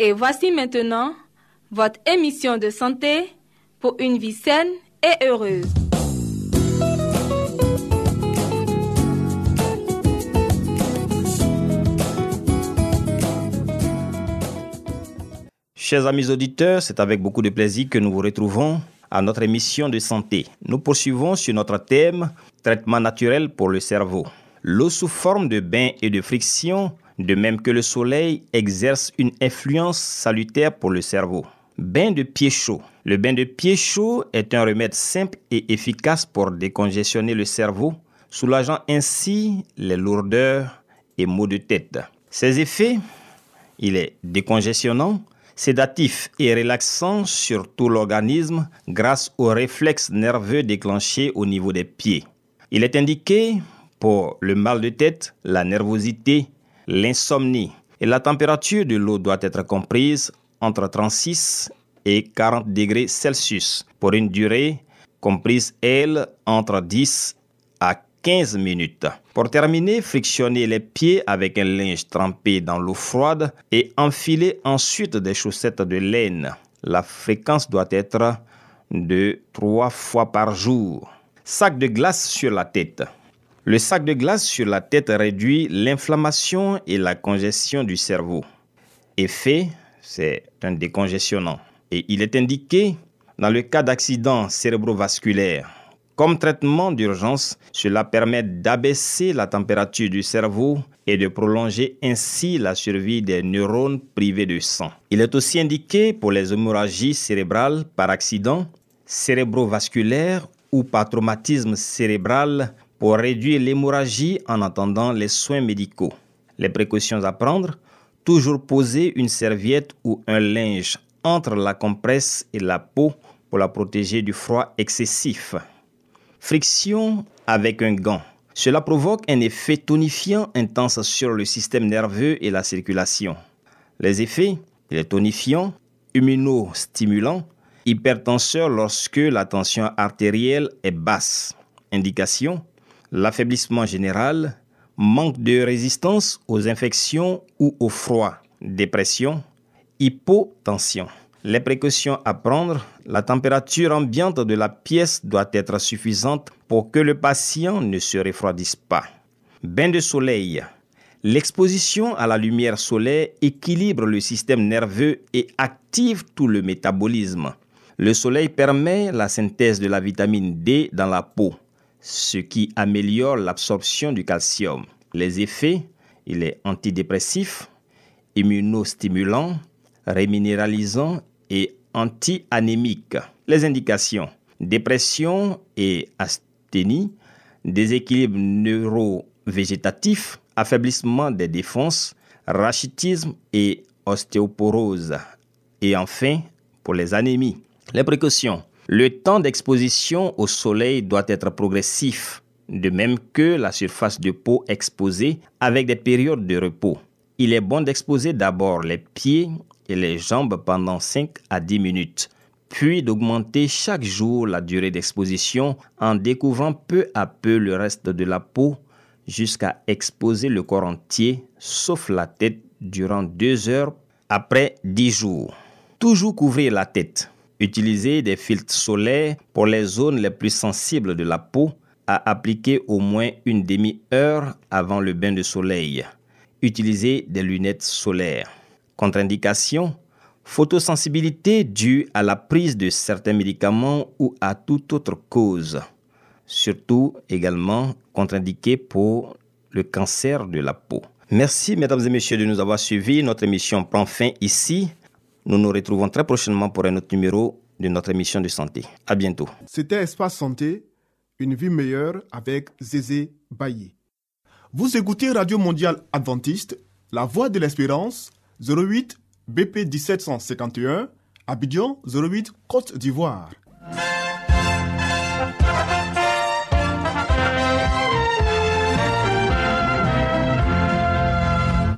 Et voici maintenant votre émission de santé pour une vie saine et heureuse. Chers amis auditeurs, c'est avec beaucoup de plaisir que nous vous retrouvons à notre émission de santé. Nous poursuivons sur notre thème traitement naturel pour le cerveau. L'eau sous forme de bain et de friction, de même que le soleil, exerce une influence salutaire pour le cerveau. Bain de pied chaud. Le bain de pied chaud est un remède simple et efficace pour décongestionner le cerveau, soulageant ainsi les lourdeurs et maux de tête. Ses effets il est décongestionnant, sédatif et relaxant sur tout l'organisme grâce aux réflexes nerveux déclenchés au niveau des pieds. Il est indiqué pour le mal de tête, la nervosité, l'insomnie. Et la température de l'eau doit être comprise entre 36 et 40 degrés Celsius pour une durée comprise, elle, entre 10 à 15 minutes. Pour terminer, frictionnez les pieds avec un linge trempé dans l'eau froide et enfilez ensuite des chaussettes de laine. La fréquence doit être de 3 fois par jour. Sac de glace sur la tête. Le sac de glace sur la tête réduit l'inflammation et la congestion du cerveau. Effet, c'est un décongestionnant. Et il est indiqué dans le cas d'accident cérébrovasculaire. Comme traitement d'urgence, cela permet d'abaisser la température du cerveau et de prolonger ainsi la survie des neurones privés de sang. Il est aussi indiqué pour les hémorragies cérébrales par accident, cérébrovasculaire ou par traumatisme cérébral pour réduire l'hémorragie en attendant les soins médicaux. Les précautions à prendre, toujours poser une serviette ou un linge entre la compresse et la peau pour la protéger du froid excessif. Friction avec un gant. Cela provoque un effet tonifiant intense sur le système nerveux et la circulation. Les effets, il est tonifiant, immunostimulant, hypertenseur lorsque la tension artérielle est basse. Indication, l'affaiblissement général, manque de résistance aux infections ou au froid, dépression, hypotension. Les précautions à prendre, la température ambiante de la pièce doit être suffisante pour que le patient ne se refroidisse pas. Bain de soleil. L'exposition à la lumière solaire équilibre le système nerveux et active tout le métabolisme. Le soleil permet la synthèse de la vitamine D dans la peau, ce qui améliore l'absorption du calcium. Les effets, il est antidépressif, immunostimulant, réminéralisant et anti-anémique. Les indications dépression et asthénie, déséquilibre neurovégétatif, affaiblissement des défenses, rachitisme et ostéoporose. Et enfin, pour les anémies. Les précautions. Le temps d'exposition au soleil doit être progressif, de même que la surface de peau exposée avec des périodes de repos. Il est bon d'exposer d'abord les pieds et les jambes pendant 5 à 10 minutes, puis d'augmenter chaque jour la durée d'exposition en découvrant peu à peu le reste de la peau jusqu'à exposer le corps entier, sauf la tête, durant 2 heures après 10 jours. Toujours couvrir la tête. Utilisez des filtres solaires pour les zones les plus sensibles de la peau à appliquer au moins une demi-heure avant le bain de soleil. Utilisez des lunettes solaires. Contre-indication photosensibilité due à la prise de certains médicaments ou à toute autre cause. surtout également contre-indiqués pour le cancer de la peau. Merci mesdames et messieurs de nous avoir suivis. Notre émission prend fin ici. Nous nous retrouvons très prochainement pour un autre numéro de notre émission de santé. À bientôt. C'était Espace Santé, une vie meilleure avec Zézé Bailly. Vous écoutez Radio Mondiale Adventiste, La Voix de l'Espérance, 08 BP 1751, Abidjan 08 Côte d'Ivoire.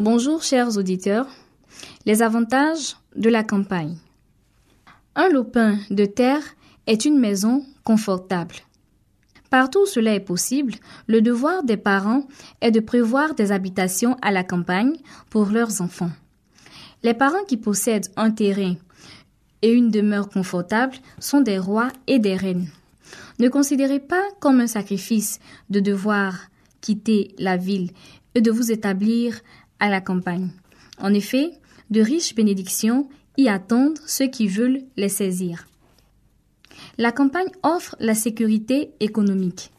Bonjour chers auditeurs. Les avantages de la campagne. Un lopin de terre est une maison confortable. Partout où cela est possible, le devoir des parents est de prévoir des habitations à la campagne pour leurs enfants. Les parents qui possèdent un terrain et une demeure confortable sont des rois et des reines. Ne considérez pas comme un sacrifice de devoir quitter la ville et de vous établir à la campagne. En effet, de riches bénédictions y attendent ceux qui veulent les saisir. La campagne offre la sécurité économique.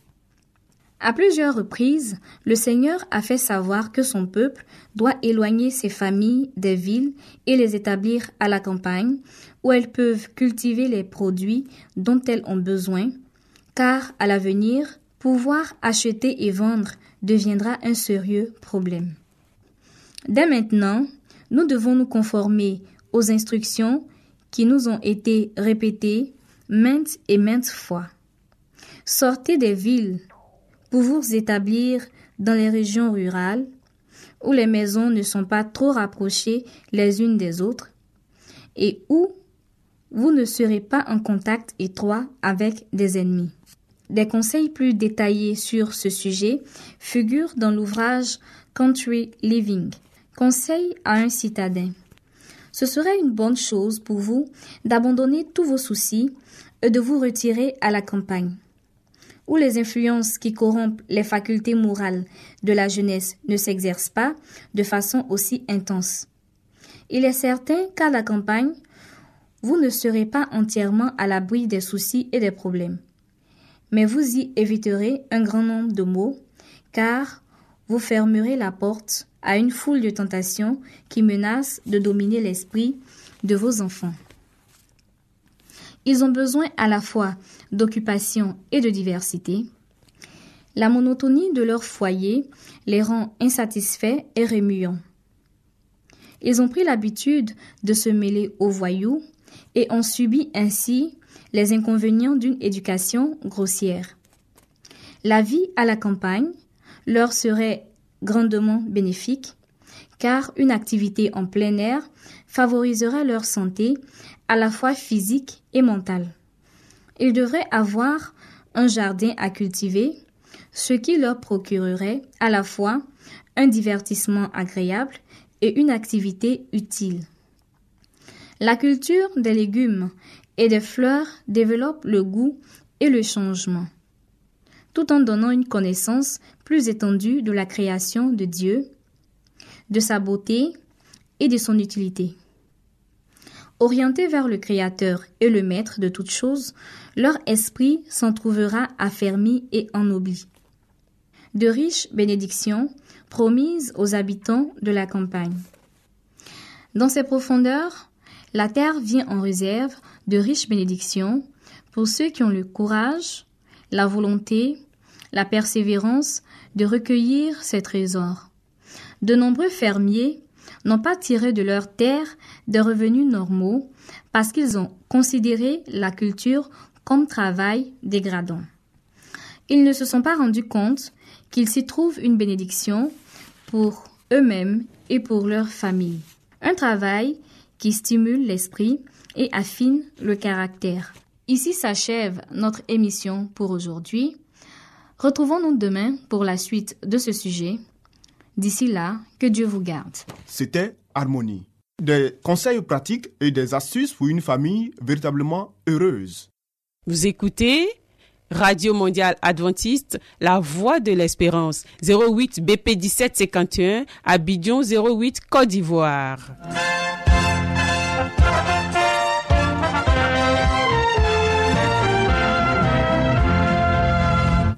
À plusieurs reprises, le Seigneur a fait savoir que son peuple doit éloigner ses familles des villes et les établir à la campagne, où elles peuvent cultiver les produits dont elles ont besoin, car à l'avenir, pouvoir acheter et vendre deviendra un sérieux problème. Dès maintenant, nous devons nous conformer aux instructions qui nous ont été répétées maintes et maintes fois. Sortez des villes pour vous établir dans les régions rurales où les maisons ne sont pas trop rapprochées les unes des autres et où vous ne serez pas en contact étroit avec des ennemis. Des conseils plus détaillés sur ce sujet figurent dans l'ouvrage Country Living Conseil à un citadin. Ce serait une bonne chose pour vous d'abandonner tous vos soucis et de vous retirer à la campagne, où les influences qui corrompent les facultés morales de la jeunesse ne s'exercent pas de façon aussi intense. Il est certain qu'à la campagne, vous ne serez pas entièrement à l'abri des soucis et des problèmes. Mais vous y éviterez un grand nombre de maux, car vous fermerez la porte à une foule de tentations qui menacent de dominer l'esprit de vos enfants. Ils ont besoin à la fois d'occupation et de diversité. La monotonie de leur foyer les rend insatisfaits et remuants. Ils ont pris l'habitude de se mêler aux voyous et ont subi ainsi les inconvénients d'une éducation grossière. La vie à la campagne leur serait grandement bénéfique car une activité en plein air favorisera leur santé à la fois physique et mentale. Ils devraient avoir un jardin à cultiver, ce qui leur procurerait à la fois un divertissement agréable et une activité utile. La culture des légumes et des fleurs développe le goût et le changement tout en donnant une connaissance plus étendue de la création de Dieu, de sa beauté et de son utilité. Orientés vers le Créateur et le Maître de toutes choses, leur esprit s'en trouvera affermi et ennobli. De riches bénédictions promises aux habitants de la campagne. Dans ces profondeurs, la terre vient en réserve de riches bénédictions pour ceux qui ont le courage, la volonté, la persévérance de recueillir ces trésors. De nombreux fermiers n'ont pas tiré de leur terre des revenus normaux parce qu'ils ont considéré la culture comme travail dégradant. Ils ne se sont pas rendus compte qu'ils s'y trouvent une bénédiction pour eux-mêmes et pour leur famille. Un travail qui stimulent l'esprit et affinent le caractère. Ici s'achève notre émission pour aujourd'hui. Retrouvons-nous demain pour la suite de ce sujet. D'ici là, que Dieu vous garde. C'était Harmonie. Des conseils pratiques et des astuces pour une famille véritablement heureuse. Vous écoutez Radio Mondiale Adventiste, La Voix de l'Espérance, 08 BP 1751, Abidjan 08 Côte d'Ivoire.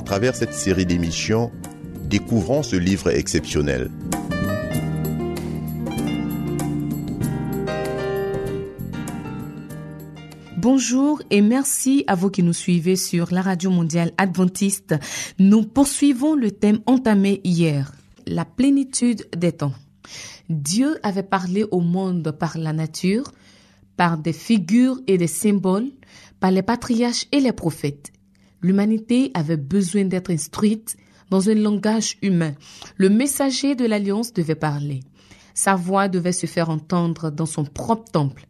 À travers cette série d'émissions, découvrons ce livre exceptionnel. Bonjour et merci à vous qui nous suivez sur la radio mondiale adventiste. Nous poursuivons le thème entamé hier, la plénitude des temps. Dieu avait parlé au monde par la nature, par des figures et des symboles, par les patriarches et les prophètes. L'humanité avait besoin d'être instruite dans un langage humain. Le messager de l'Alliance devait parler. Sa voix devait se faire entendre dans son propre temple.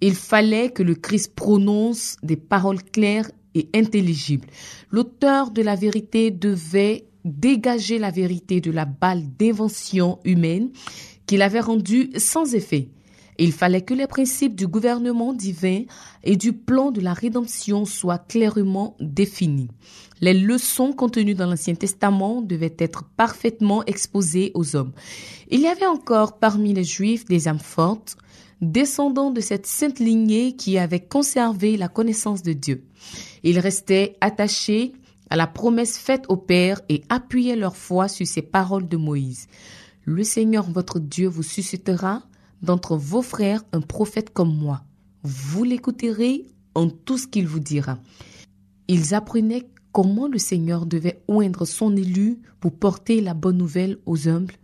Il fallait que le Christ prononce des paroles claires et intelligibles. L'auteur de la vérité devait dégager la vérité de la balle d'invention humaine qu'il avait rendue sans effet. Il fallait que les principes du gouvernement divin et du plan de la rédemption soient clairement définis. Les leçons contenues dans l'Ancien Testament devaient être parfaitement exposées aux hommes. Il y avait encore parmi les Juifs des âmes fortes, descendants de cette sainte lignée qui avait conservé la connaissance de Dieu. Ils restaient attachés à la promesse faite au Père et appuyaient leur foi sur ces paroles de Moïse. Le Seigneur votre Dieu vous suscitera d'entre vos frères un prophète comme moi. Vous l'écouterez en tout ce qu'il vous dira. Ils apprenaient comment le Seigneur devait oindre son élu pour porter la bonne nouvelle aux humbles,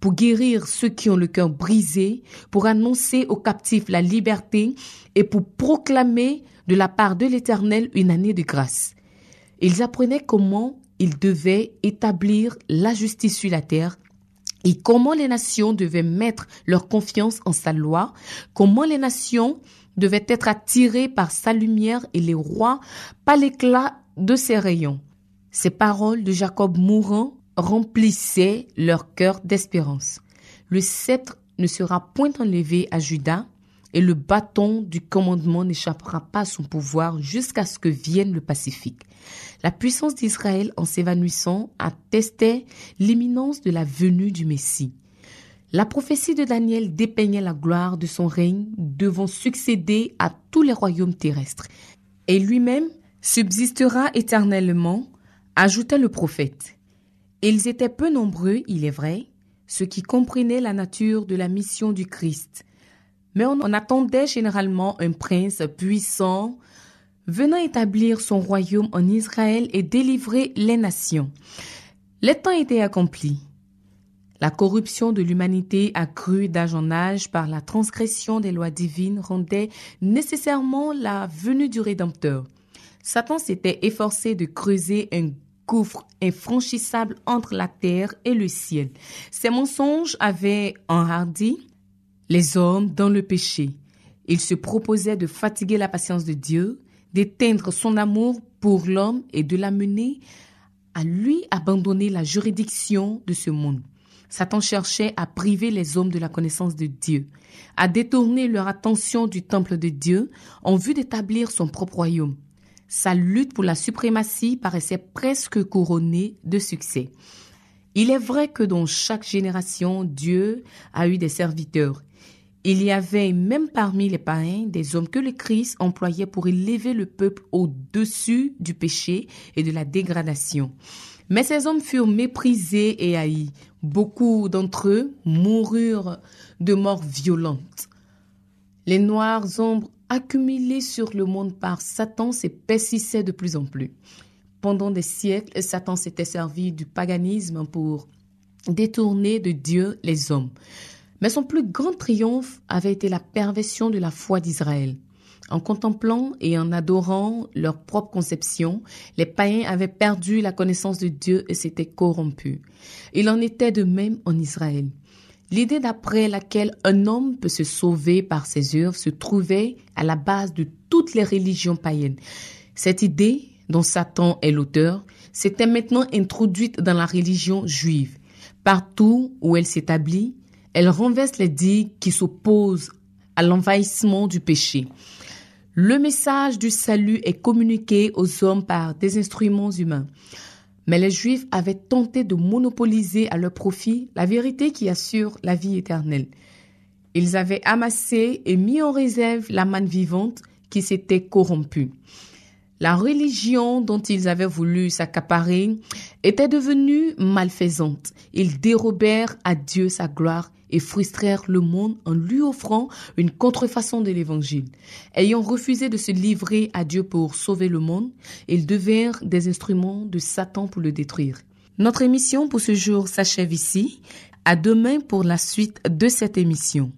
pour guérir ceux qui ont le cœur brisé, pour annoncer aux captifs la liberté et pour proclamer de la part de l'Éternel une année de grâce. Ils apprenaient comment ils devaient établir la justice sur la terre et comment les nations devaient mettre leur confiance en sa loi, comment les nations devaient être attirées par sa lumière et les rois par l'éclat de ses rayons? Ces paroles de Jacob mourant remplissaient leur cœur d'espérance. Le sceptre ne sera point enlevé à Judas, et le bâton du commandement n'échappera pas à son pouvoir jusqu'à ce que vienne le Pacifique. La puissance d'Israël en s'évanouissant attestait l'imminence de la venue du Messie. La prophétie de Daniel dépeignait la gloire de son règne devant succéder à tous les royaumes terrestres. Et lui-même subsistera éternellement, ajouta le prophète. Ils étaient peu nombreux, il est vrai, ceux qui comprenaient la nature de la mission du Christ, mais on, attendait généralement un prince puissant venant établir son royaume en Israël et délivrer les nations. Les temps étaient accomplis. La corruption de l'humanité accrue d'âge en âge par la transgression des lois divines rendait nécessairement la venue du Rédempteur. Satan s'était efforcé de creuser un gouffre infranchissable entre la terre et le ciel. Ses mensonges avaient enhardi les hommes dans le péché. Il se proposait de fatiguer la patience de Dieu, d'éteindre son amour pour l'homme et de l'amener à lui abandonner la juridiction de ce monde. Satan cherchait à priver les hommes de la connaissance de Dieu, à détourner leur attention du temple de Dieu en vue d'établir son propre royaume. Sa lutte pour la suprématie paraissait presque couronnée de succès. Il est vrai que dans chaque génération, Dieu a eu des serviteurs il y avait même parmi les païens des hommes que le Christ employait pour élever le peuple au-dessus du péché et de la dégradation. Mais ces hommes furent méprisés et haïs. Beaucoup d'entre eux moururent de mort violente. Les noires ombres accumulé sur le monde par Satan se persistait de plus en plus. Pendant des siècles, Satan s'était servi du paganisme pour détourner de Dieu les hommes. Mais son plus grand triomphe avait été la perversion de la foi d'Israël. En contemplant et en adorant leur propre conception, les païens avaient perdu la connaissance de Dieu et s'étaient corrompus. Il en était de même en Israël. L'idée d'après laquelle un homme peut se sauver par ses œuvres se trouvait à la base de toutes les religions païennes. Cette idée, dont Satan est l'auteur, s'était maintenant introduite dans la religion juive. Partout où elle s'établit, elle renverse les digues qui s'opposent à l'envahissement du péché. Le message du salut est communiqué aux hommes par des instruments humains. Mais les Juifs avaient tenté de monopoliser à leur profit la vérité qui assure la vie éternelle. Ils avaient amassé et mis en réserve la manne vivante qui s'était corrompue. La religion dont ils avaient voulu s'accaparer était devenue malfaisante. Ils dérobèrent à Dieu sa gloire et frustrèrent le monde en lui offrant une contrefaçon de l'évangile. Ayant refusé de se livrer à Dieu pour sauver le monde, ils devinrent des instruments de Satan pour le détruire. Notre émission pour ce jour s'achève ici. À demain pour la suite de cette émission.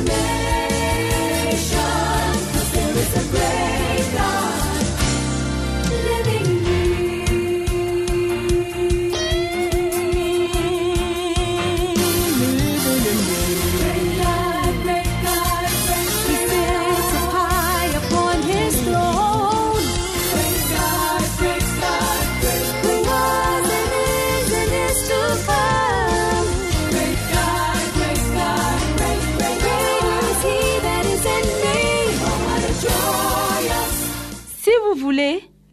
Amen.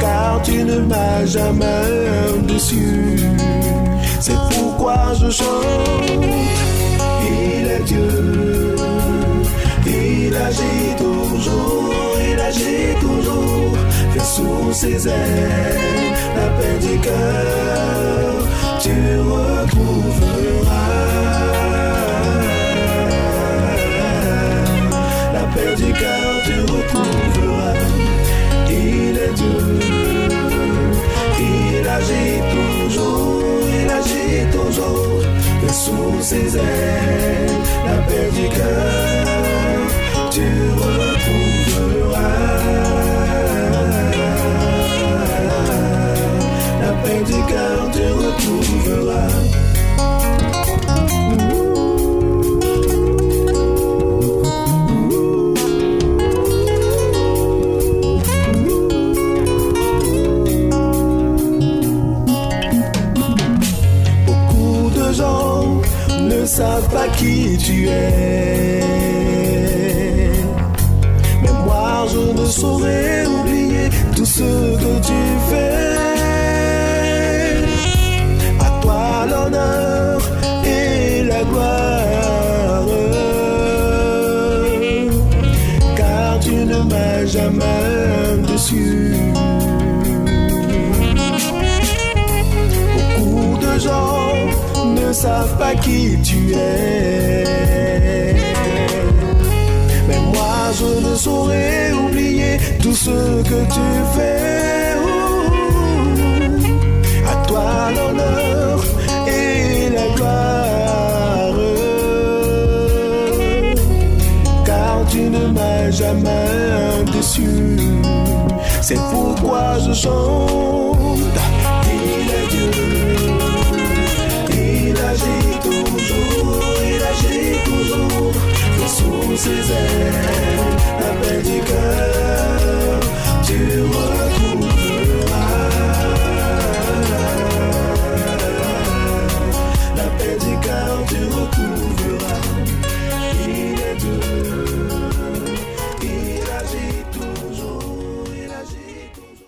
Car tu ne m'as jamais déçu. C'est pourquoi je chante. Il est Dieu. Il agit toujours, il agit toujours. Fais sous ses ailes la paix du cœur. Tu retrouveras du cœur. Tu retrouveras. Il est Dieu. Il agit toujours, il agit toujours. Fais sous ses ailes la paix du cœur. Tu retrouveras tu es. Mais moi je ne saurais oublier tout ce que tu fais. À toi l'honneur et la gloire. Car tu ne m'as jamais déçu. C'est pourquoi je chante. Agit toujours. Et